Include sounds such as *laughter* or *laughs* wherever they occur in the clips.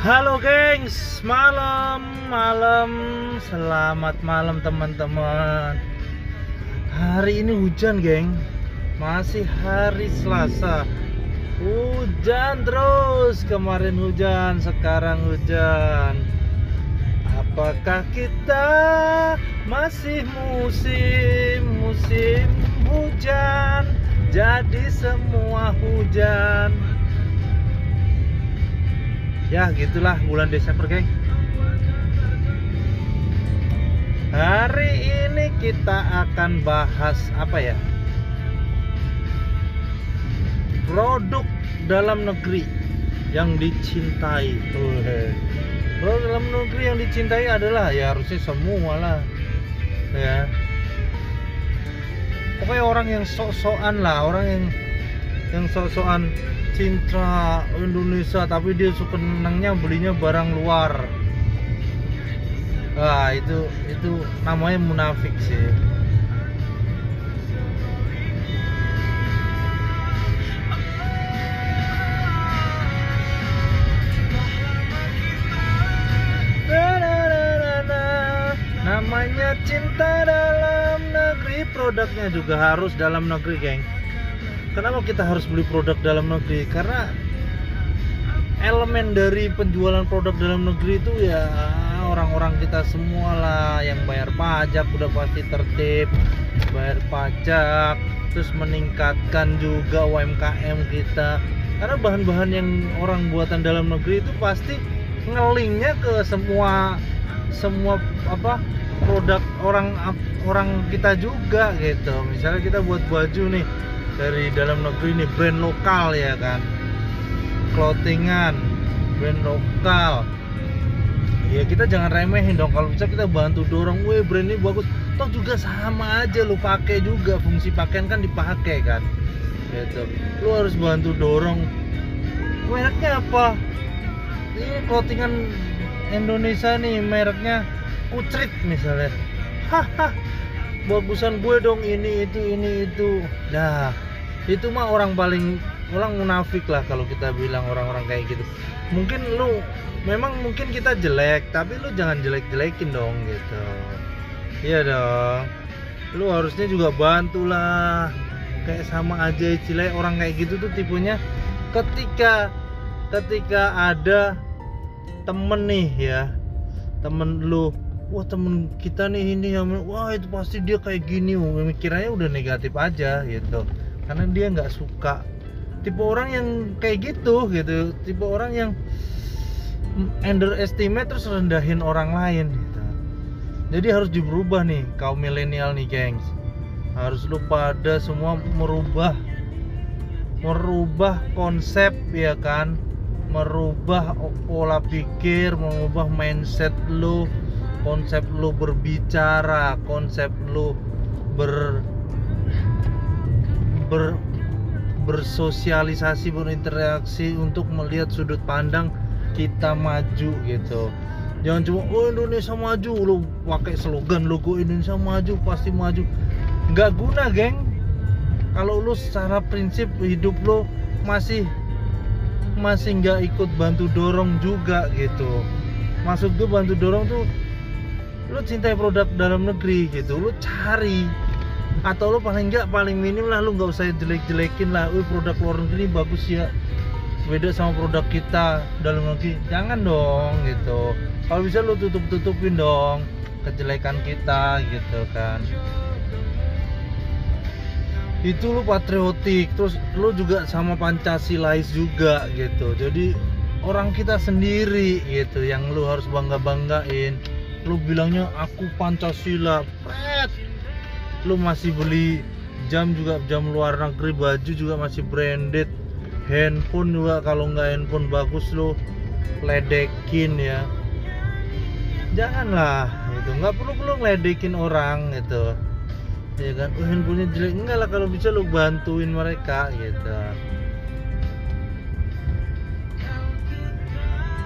Halo gengs, malam, malam, selamat malam teman-teman. Hari ini hujan geng, masih hari Selasa. Hujan terus, kemarin hujan, sekarang hujan. Apakah kita masih musim musim hujan? Jadi semua hujan ya gitulah bulan Desember geng. Hari ini kita akan bahas apa ya? Produk dalam negeri yang dicintai. Produk dalam negeri yang dicintai adalah ya harusnya semua lah ya. Pokoknya orang yang sok-sokan lah orang yang yang sok-sokan cinta Indonesia tapi dia suka senangnya belinya barang luar. Wah itu itu namanya munafik sih. Namanya cinta dalam negeri produknya juga harus dalam negeri geng kenapa kita harus beli produk dalam negeri? Karena elemen dari penjualan produk dalam negeri itu ya orang-orang kita semua lah yang bayar pajak udah pasti tertib bayar pajak terus meningkatkan juga UMKM kita. Karena bahan-bahan yang orang buatan dalam negeri itu pasti ngelingnya ke semua semua apa produk orang orang kita juga gitu. Misalnya kita buat baju nih dari dalam negeri nih brand lokal ya kan. Clothingan brand lokal. Ya kita jangan remehin dong. Kalau bisa kita bantu dorong. Weh brand ini bagus. Toh juga sama aja lu pakai juga. Fungsi pakaian kan dipakai kan. Gitu. Lu harus bantu dorong. Mereknya apa? Ini clothingan Indonesia nih mereknya Kucrit misalnya. *laughs* Haha bagusan gue dong ini itu ini itu. Nah itu mah orang paling orang munafik lah kalau kita bilang orang-orang kayak gitu. Mungkin lu memang mungkin kita jelek tapi lu jangan jelek-jelekin dong gitu. Iya dong. Lu harusnya juga bantulah. Kayak sama aja istilahnya orang kayak gitu tuh tipenya. Ketika ketika ada temen nih ya temen lu wah temen kita nih ini yang wah itu pasti dia kayak gini mikirnya udah negatif aja gitu karena dia nggak suka tipe orang yang kayak gitu gitu. Tipe orang yang underestimate terus rendahin orang lain gitu. jadi harus diberubah nih kaum milenial nih gengs. Harus lu pada semua merubah merubah konsep ya kan? Merubah pola pikir merubah mindset lu konsep lu berbicara konsep lu ber ber bersosialisasi berinteraksi untuk melihat sudut pandang kita maju gitu. Jangan cuma oh Indonesia maju lu pakai slogan logo Indonesia maju? Pasti maju. Nggak guna geng. Kalau lu secara prinsip hidup lu masih masih nggak ikut bantu dorong juga gitu. Maksud gue bantu dorong tuh lu cintai produk dalam negeri gitu lu cari atau lu paling nggak paling minim lah lu nggak usah jelek-jelekin lah Wih, produk luar negeri bagus ya beda sama produk kita. Dalam negeri jangan dong gitu. Kalau bisa lu tutup-tutupin dong kejelekan kita gitu kan. Itu lu patriotik terus lu juga sama pancasilais juga gitu. Jadi orang kita sendiri gitu yang lu harus bangga banggain lu bilangnya aku pancasila Pret. Lu masih beli jam juga jam luar negeri baju juga masih branded handphone juga kalau nggak handphone bagus lu ledekin ya. Janganlah itu nggak perlu perlu ledekin orang gitu. Ya kan? Oh handphonenya jelek. Enggak lah kalau bisa lu bantuin mereka gitu.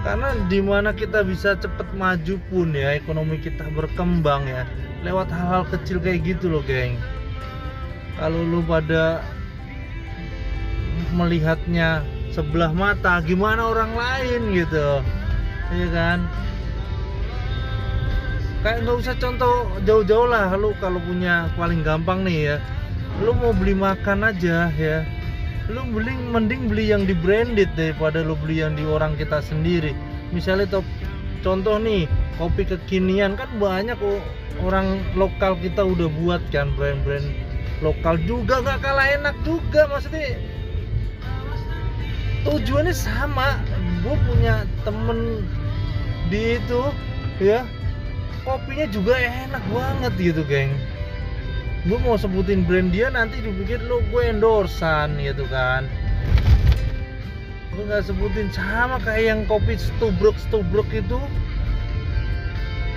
Karena di mana kita bisa cepet maju pun ya ekonomi kita berkembang ya lewat hal-hal kecil kayak gitu loh geng. Kalau lu pada melihatnya sebelah mata gimana orang lain gitu? Iya kan? Kayak nggak usah contoh jauh-jauh lah lu kalau punya paling gampang nih ya. Lu mau beli makan aja ya. Lu beli mending beli yang di branded daripada lu beli yang di orang kita sendiri. Misalnya top contoh nih kopi kekinian. Kan banyak kok orang lokal kita udah buat kan brand-brand lokal juga nggak kalah enak juga maksudnya tujuannya sama. Gue punya temen di itu ya kopinya juga enak banget gitu geng. Gue mau sebutin brand dia nanti dipikir lo gue endorsan gitu kan. Gue nggak sebutin sama kayak yang kopi stubruk stubruk itu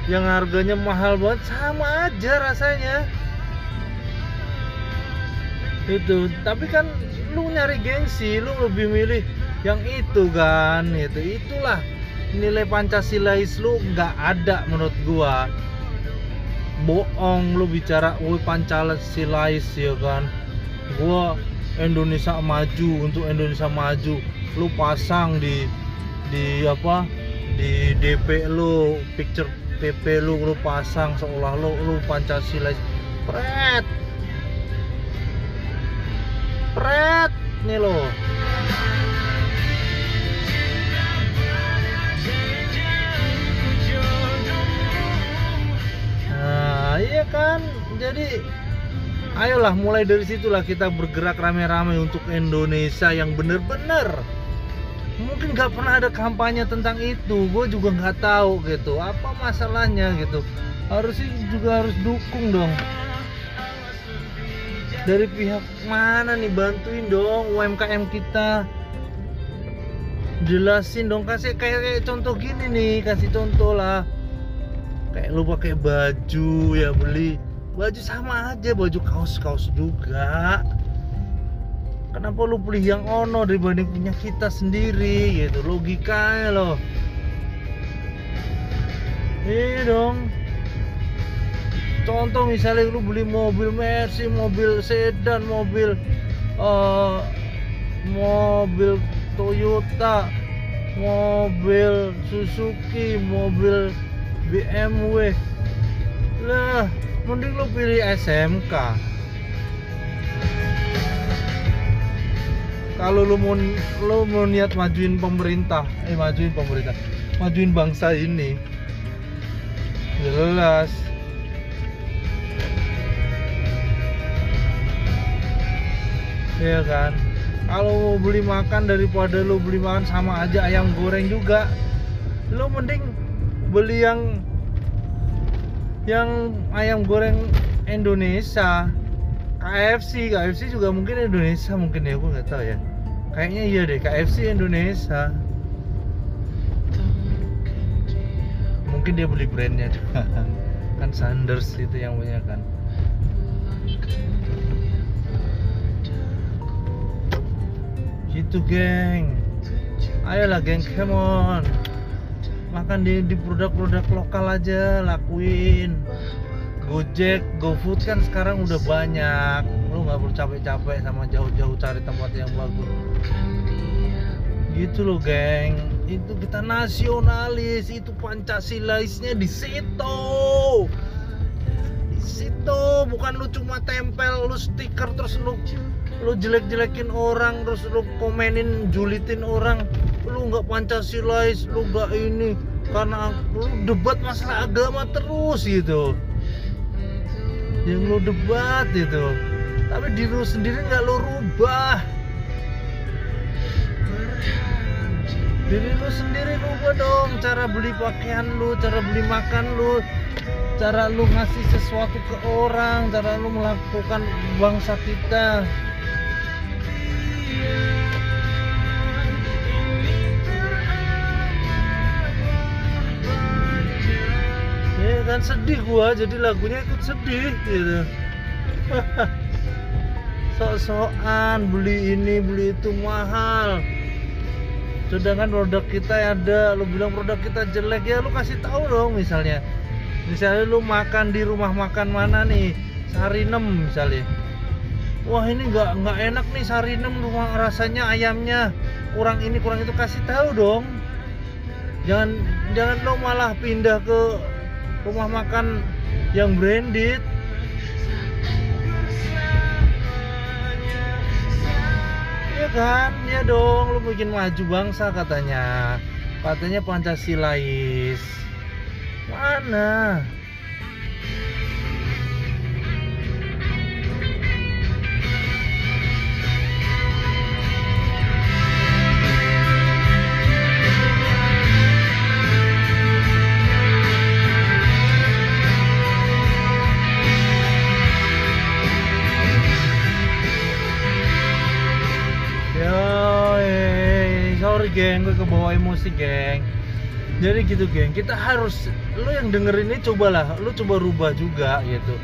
yang harganya mahal banget sama aja rasanya. Itu tapi kan lu nyari gengsi lu lebih milih yang itu kan itu. Itulah nilai Pancasilais lu nggak ada menurut gua. Bohong lu bicara woi Pancasilais ya kan. Gua Indonesia maju untuk Indonesia maju lu pasang di di apa di DP lu picture PP lu lu pasang seolah lu lu Pancasilais pret. Pret. Nih lo. Nah, iya kan? Jadi ayolah mulai dari situlah kita bergerak rame-rame untuk Indonesia yang bener-bener mungkin nggak pernah ada kampanye tentang itu. Gue juga nggak tahu gitu. Apa masalahnya gitu? Harusnya juga harus dukung dong. Dari pihak mana nih? Bantuin dong UMKM kita. Jelasin dong. Kasih kayak, kayak contoh gini nih. Kasih contoh lah. Kayak lu pakai baju ya beli. Baju sama aja. Baju kaos kaos juga kenapa lu beli yang ono dibanding punya kita sendiri? Gitu logikanya loh. Ini dong. Contoh misalnya lu beli mobil Mercy mobil sedan mobil uh, mobil Toyota mobil Suzuki mobil BMW lah mending lu pilih SMK kalau lu mau lu mau niat majuin pemerintah eh majuin pemerintah majuin bangsa ini jelas. Iya kan? Kalau mau beli makan daripada lu beli makan sama aja ayam goreng juga lu mending beli yang yang ayam goreng Indonesia. KFC KFC juga mungkin Indonesia mungkin ya gue nggak tahu ya kayaknya iya deh KFC Indonesia. Mungkin dia beli brandnya *laughs* juga. Kan Sanders itu yang punya kan. Gitu geng. Ayolah geng come on. Makan di di produk-produk lokal aja lakuin Gojek, GoFood kan sekarang udah banyak. Lu nggak perlu capek-capek sama jauh-jauh cari tempat yang bagus. Gitu loh geng. Itu kita nasionalis. Itu pancasilaisnya di situ. Di situ. Bukan lu cuma tempel lu stiker terus lu lu jelek-jelekin orang terus lu komenin julitin orang. Lu nggak pancasilais lu nggak ini. Karena lu debat masalah agama terus gitu yang lu debat itu. Tapi diri lu sendiri nggak lu rubah. Diri lu sendiri rubah dong. Cara beli pakaian lu cara beli makan lu cara lu ngasih sesuatu ke orang cara lu melakukan bangsa kita kan sedih gua jadi lagunya ikut sedih gitu. *laughs* Sok-sokan beli ini beli itu mahal. Sedangkan produk kita ada lu bilang produk kita jelek ya lu kasih tahu dong misalnya. Misalnya lu makan di rumah makan mana nih? Sarinem misalnya. Wah ini nggak nggak enak nih Sarinem rumah rasanya ayamnya. Kurang ini kurang itu kasih tahu dong. Jangan jangan lo malah pindah ke rumah makan yang branded. Iya kan? Ya dong lo bikin maju bangsa katanya. Katanya pancasilais mana geng, gue kebawa emosi geng. Jadi gitu geng, kita harus, lu yang denger ini cobalah, lu coba rubah juga gitu.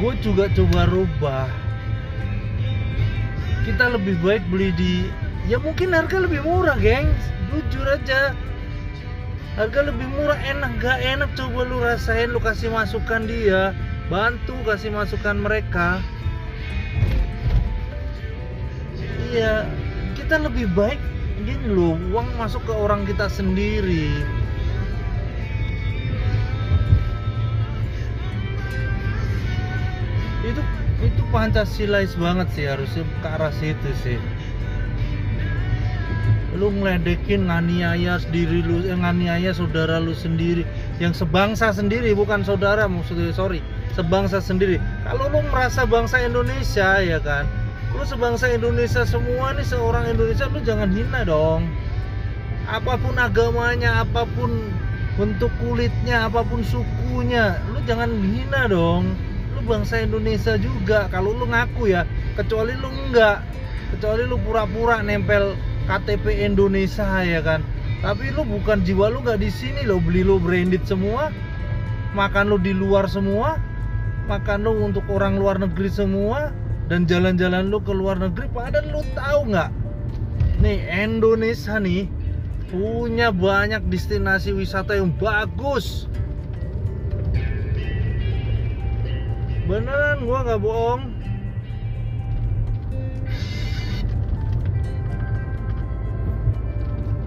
Gue juga coba rubah. Kita lebih baik beli di, ya mungkin harga lebih murah geng, jujur aja. Harga lebih murah, enak gak enak coba lu rasain, lu kasih masukan dia, bantu kasih masukan mereka. Iya, kita lebih baik gini loh, uang masuk ke orang kita sendiri. Itu itu pancasilais banget sih harusnya ke arah situ sih. Lu ngeledekin nganiaya diri lu, eh, nganiaya saudara lu sendiri yang sebangsa sendiri bukan saudara maksudnya sorry sebangsa sendiri kalau lu merasa bangsa Indonesia ya kan lu sebangsa Indonesia semua nih seorang Indonesia lu jangan hina dong. Apa pun agamanya apa pun bentuk kulitnya apa pun sukunya lu jangan hina dong. Lu bangsa Indonesia juga kalau lu ngaku ya kecuali lu enggak. Kecuali lu pura-pura nempel KTP Indonesia ya kan. Tapi lu bukan jiwa lu nggak di sini lo beli lu branded semua makan lu di luar semua makan lu untuk orang luar negeri semua dan jalan-jalan lu ke luar negeri padahal lu tahu nggak? Nih Indonesia nih punya banyak destinasi wisata yang bagus. Beneran gua nggak bohong.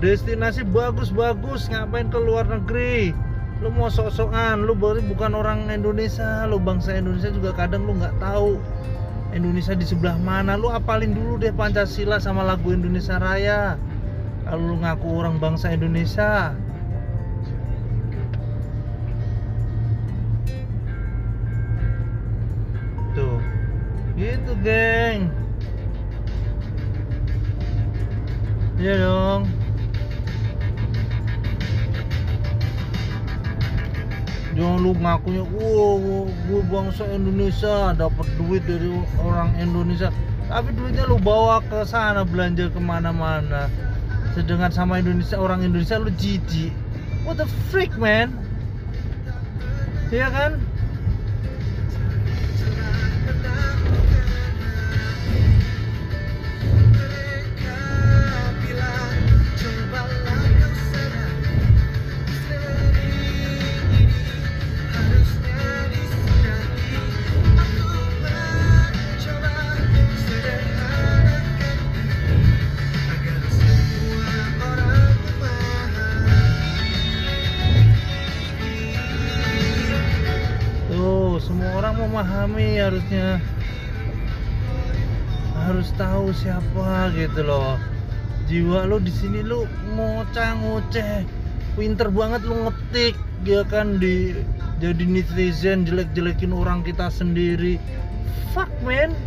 Destinasi bagus-bagus ngapain ke luar negeri? Lu mau sok-sokan lu baru bukan orang Indonesia lu bangsa Indonesia juga kadang lu nggak tahu Indonesia di sebelah mana? Lu apalin dulu deh Pancasila sama lagu Indonesia Raya. Kalau lu ngaku orang bangsa Indonesia. Tuh. Gitu geng. Iya dong jangan lu ngakunya. Wow gue bangsa Indonesia dapat duit dari orang Indonesia. Tapi duitnya lu bawa ke sana belanja ke mana-mana. Sedangkan sama Indonesia orang Indonesia lu jijik. What the freak man? Iya kan harusnya harus tahu siapa gitu loh. Jiwa lu di sini lu ngoceh ngoceh, pinter banget lu ngetik ya kan di jadi netizen jelek-jelekin orang kita sendiri. Fuck man.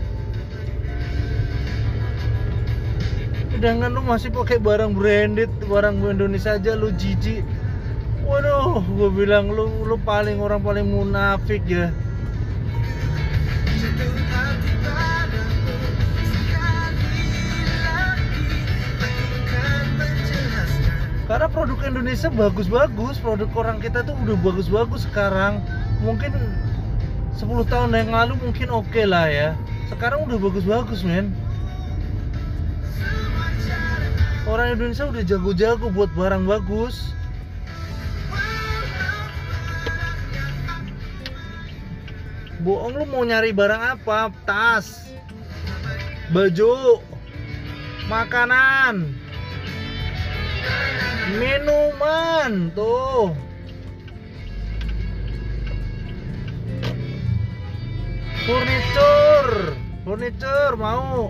Sedangkan lu masih pakai barang branded, barang Indonesia aja lu jijik. Waduh, gue bilang lu lu paling orang paling munafik ya. Karena produk Indonesia bagus-bagus, produk orang kita tuh udah bagus-bagus sekarang. Mungkin 10 tahun yang lalu mungkin oke lah ya. Sekarang udah bagus-bagus, men. Orang Indonesia udah jago-jago buat barang bagus. Bohong lu mau nyari barang apa? Tas, baju, makanan, minuman tuh. Furniture furniture mau.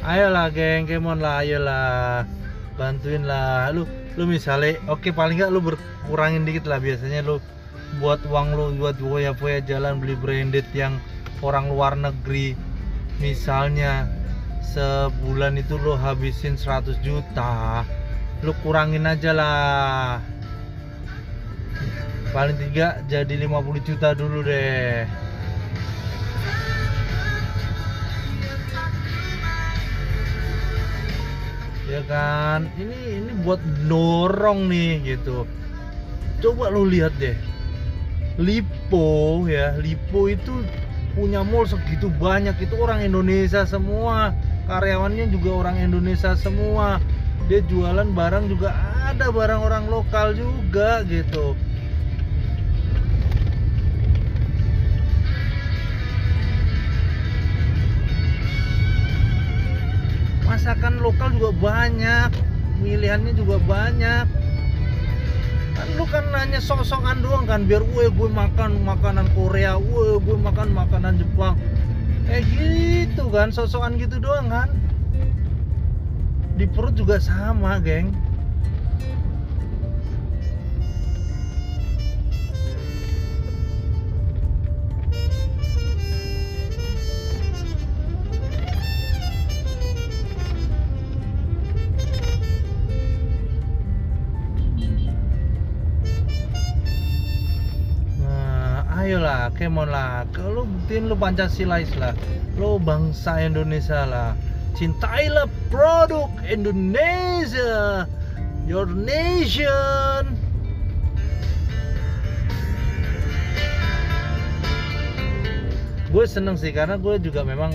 Ayolah geng kemon lah ayolah. Bantuin lah lu lu misalnya oke paling nggak lu berkurangin dikit lah biasanya lu buat uang lu buat foya-foya jalan beli branded yang orang luar negeri. Misalnya sebulan itu lu habisin 100 juta. Lu kurangin aja lah. Paling tiga jadi 50 juta dulu deh. Ya kan? Ini ini buat dorong nih gitu. Coba lu lihat deh Lipo ya. Lipo itu punya mall segitu banyak. Itu orang Indonesia semua. Karyawannya juga orang Indonesia semua. Dia jualan barang juga ada barang orang lokal juga gitu. Masakan lokal juga banyak. Pilihannya juga banyak kan lu kan nanya sok-sokan doang kan biar gue gue makan makanan Korea gue gue makan makanan Jepang. Kayak gitu kan sok-sokan gitu doang kan. Di perut juga sama geng ayolah, kemon lah. Kalau buktiin lu Pancasilais lah. Lu bangsa Indonesia lah. Cintailah produk Indonesia. Your nation. Gue seneng sih karena gue juga memang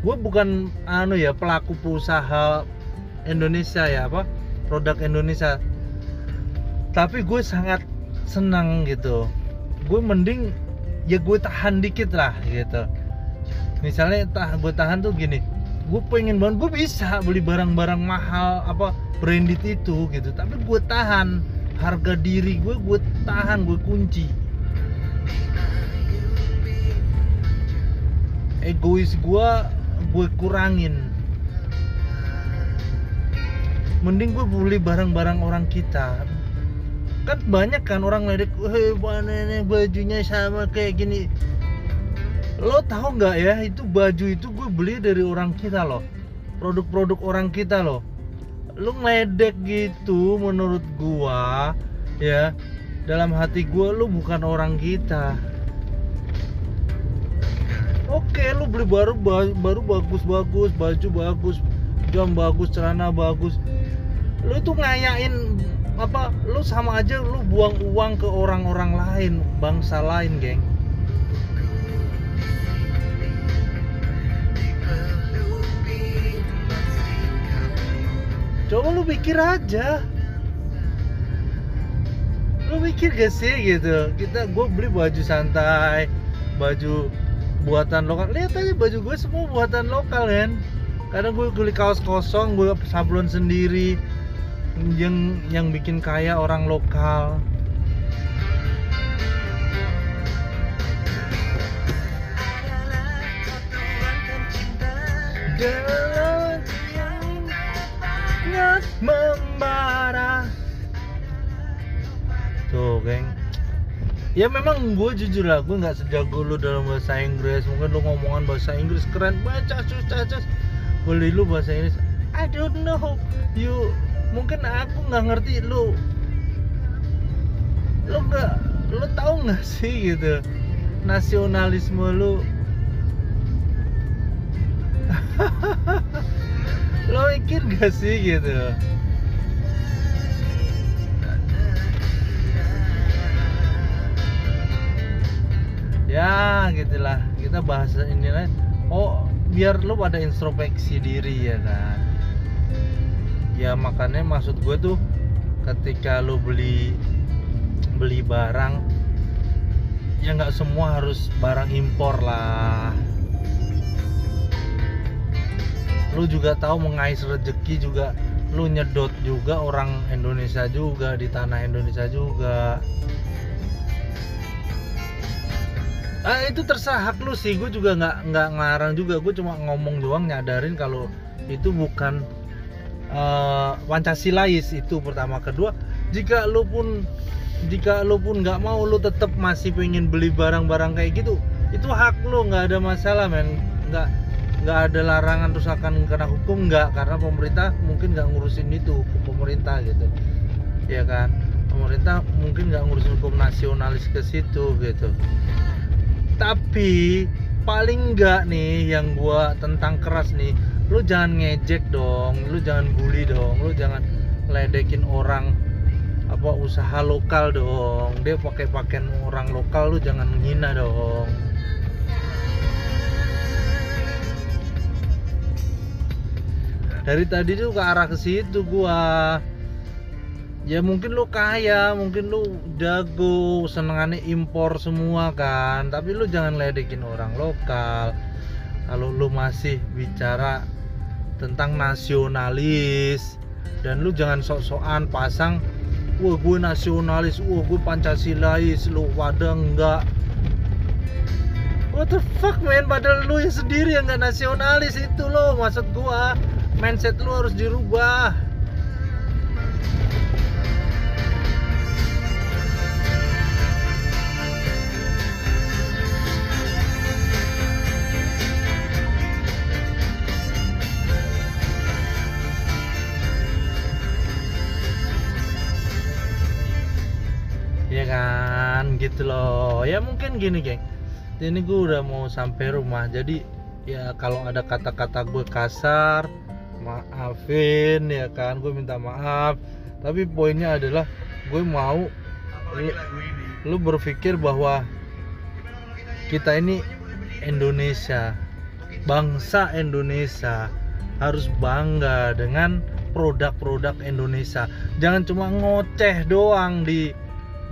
gue bukan anu ya pelaku usaha Indonesia ya apa produk Indonesia tapi gue sangat senang gitu gue mending ya gue tahan dikit lah gitu. Misalnya tah gue tahan tuh gini gue pengen banget gue bisa beli barang-barang mahal apa branded itu gitu. Tapi gue tahan harga diri gue gue tahan gue kunci. Egois gue gue kurangin. Mending gue beli barang-barang orang kita kan banyak kan orang ledek hei ini bajunya sama kayak gini. Lo tahu nggak ya itu baju itu gue beli dari orang kita loh. Produk-produk orang kita loh. Lo ngeledek gitu menurut gua ya dalam hati gua lo bukan orang kita. Oke lu beli baru baru bagus bagus baju bagus jam bagus celana bagus. Lu itu ngayain apa lu sama aja lu buang uang ke orang-orang lain bangsa lain geng. Coba lu pikir aja. Lu mikir gak sih gitu? Kita gue beli baju santai baju buatan lokal. Lihat aja baju gue semua buatan lokal kan. Kadang gue beli kaos kosong gue sablon sendiri yang yang bikin kaya orang lokal. Membara Tuh geng. Ya memang gue jujur lah, gue nggak sejago lu dalam bahasa Inggris. Mungkin lu ngomongan bahasa Inggris keren, baca susah sus Beli lu bahasa Inggris. I don't know. You mungkin aku nggak ngerti lu lu nggak lu tahu nggak *laughs* sih gitu nasionalisme lu? *laughs* Lo mikir gak sih gitu? Ya gitulah. Kita bahas ini lah oh biar lo pada introspeksi diri ya kan ya makanya maksud gue tuh ketika lo beli beli barang ya nggak semua harus barang impor lah. Lu juga tahu mengais rezeki juga lu nyedot juga orang Indonesia juga di tanah Indonesia juga. Ah itu terserah hak lu sih. Gue juga nggak nggak ngarang juga. Gue cuma ngomong doang nyadarin kalau itu bukan uh, Pancasilais itu pertama. Kedua jika lu pun jika lu pun nggak mau lu tetap masih pengen beli barang-barang kayak gitu itu hak lu nggak ada masalah men. Nggak nggak ada larangan terus akan kena hukum nggak karena pemerintah mungkin nggak ngurusin itu pemerintah gitu. Ya kan? Pemerintah mungkin nggak ngurusin hukum nasionalis ke situ gitu. Tapi paling nggak nih yang gua tentang keras nih lu jangan ngejek dong lu jangan bully dong lu jangan ledekin orang apa usaha lokal dong. Dia pakai pakaian orang lokal lu jangan menghina dong. Dari tadi tuh ke arah ke situ gua. Ya mungkin lu kaya mungkin lu jago senengannya impor semua kan. Tapi lu jangan ledekin orang lokal. Kalau lu masih bicara tentang nasionalis. Dan lu jangan sok-sokan pasang wah gue nasionalis wah gue pancasilais lu pada enggak. What the fuck man? Padahal lu yang sendiri yang nggak nasionalis itu loh maksud gua. Mindset lu harus dirubah kan gitu loh. Ya mungkin gini geng. Ini gue udah mau sampai rumah jadi ya kalau ada kata-kata gue kasar maafin ya kan? Gue minta maaf. Tapi poinnya adalah gue mau lu, lu berpikir bahwa kita ini Indonesia bangsa Indonesia harus bangga dengan produk-produk Indonesia. Jangan cuma ngoceh doang di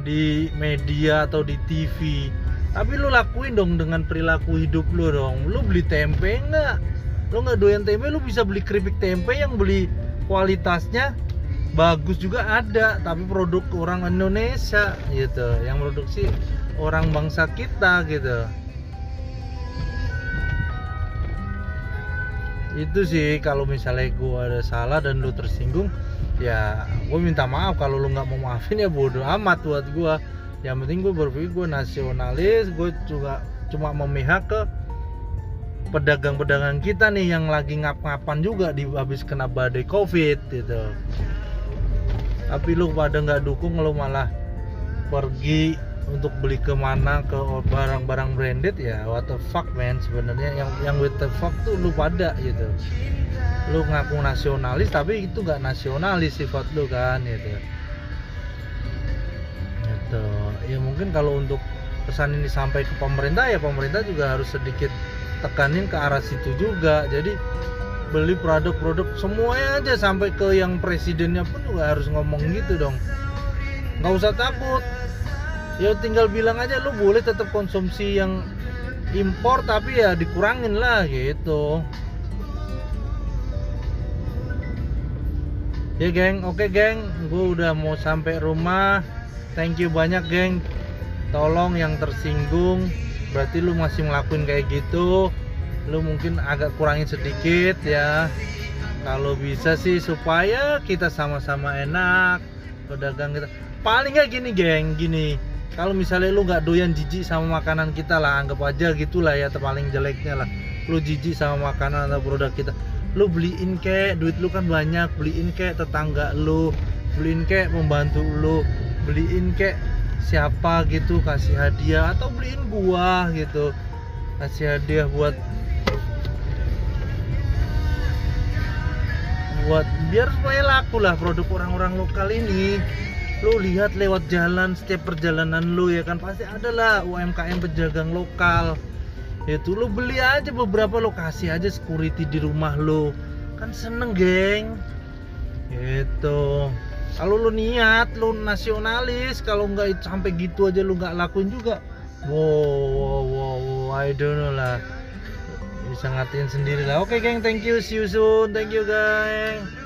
di media atau di TV tapi lu lakuin dong dengan perilaku hidup lu dong. Lu beli tempe nggak lu nggak doyan tempe lu bisa beli keripik tempe yang beli kualitasnya bagus juga ada. Tapi produk orang Indonesia gitu. Yang produksi orang bangsa kita gitu. Itu sih kalau misalnya gue ada salah dan lu tersinggung ya gue minta maaf kalau lu nggak mau maafin ya bodoh amat buat gue yang penting gue berpikir gue nasionalis gue juga cuma memihak ke pedagang-pedagang kita nih yang lagi ngap-ngapan juga di habis kena badai covid gitu. Tapi lu pada nggak dukung lu malah pergi untuk beli ke mana ke barang-barang branded ya what the fuck man sebenarnya. Yang yang what the fuck tuh lu pada gitu. Lu ngaku nasionalis tapi itu nggak nasionalis sifat lu kan gitu. Gitu. Ya mungkin kalau untuk pesan ini sampai ke pemerintah ya pemerintah juga harus sedikit tekanin ke arah situ juga. Jadi beli produk-produk semuanya aja sampai ke yang presidennya pun juga harus ngomong gitu dong. Nggak usah takut ya tinggal bilang aja lu boleh tetap konsumsi yang impor tapi ya dikurangin lah gitu. Ya geng. Oke geng. Gue udah mau sampai rumah. Thank you banyak geng. Tolong yang tersinggung. Berarti lu masih ngelakuin kayak gitu. Lu mungkin agak kurangin sedikit ya. Kalau bisa sih supaya kita sama-sama enak. Pedagang kita. Paling nggak gini geng. Gini kalau misalnya lu nggak doyan jijik sama makanan kita lah anggap aja gitulah ya paling jeleknya lah. Lu jijik sama makanan atau produk kita. Lu beliin kek duit lu kan banyak. Beliin kek tetangga lu beliin kek membantu lu beliin kek siapa gitu kasih hadiah. Atau beliin gua gitu kasih hadiah buat buat biar supaya laku lah produk orang-orang lokal ini lu lihat lewat jalan setiap perjalanan lu ya kan? Pasti ada lah UMKM pedagang lokal. Itu lu beli aja beberapa lokasi aja security di rumah lu. Kan seneng geng. Itu kalau lu niat lu nasionalis. Kalau nggak sampai gitu aja lu nggak lakuin juga. Wow wow wow. I don't know lah. Bisa ngatiin sendiri lah. Oke geng. Thank you. See you soon. Thank you guys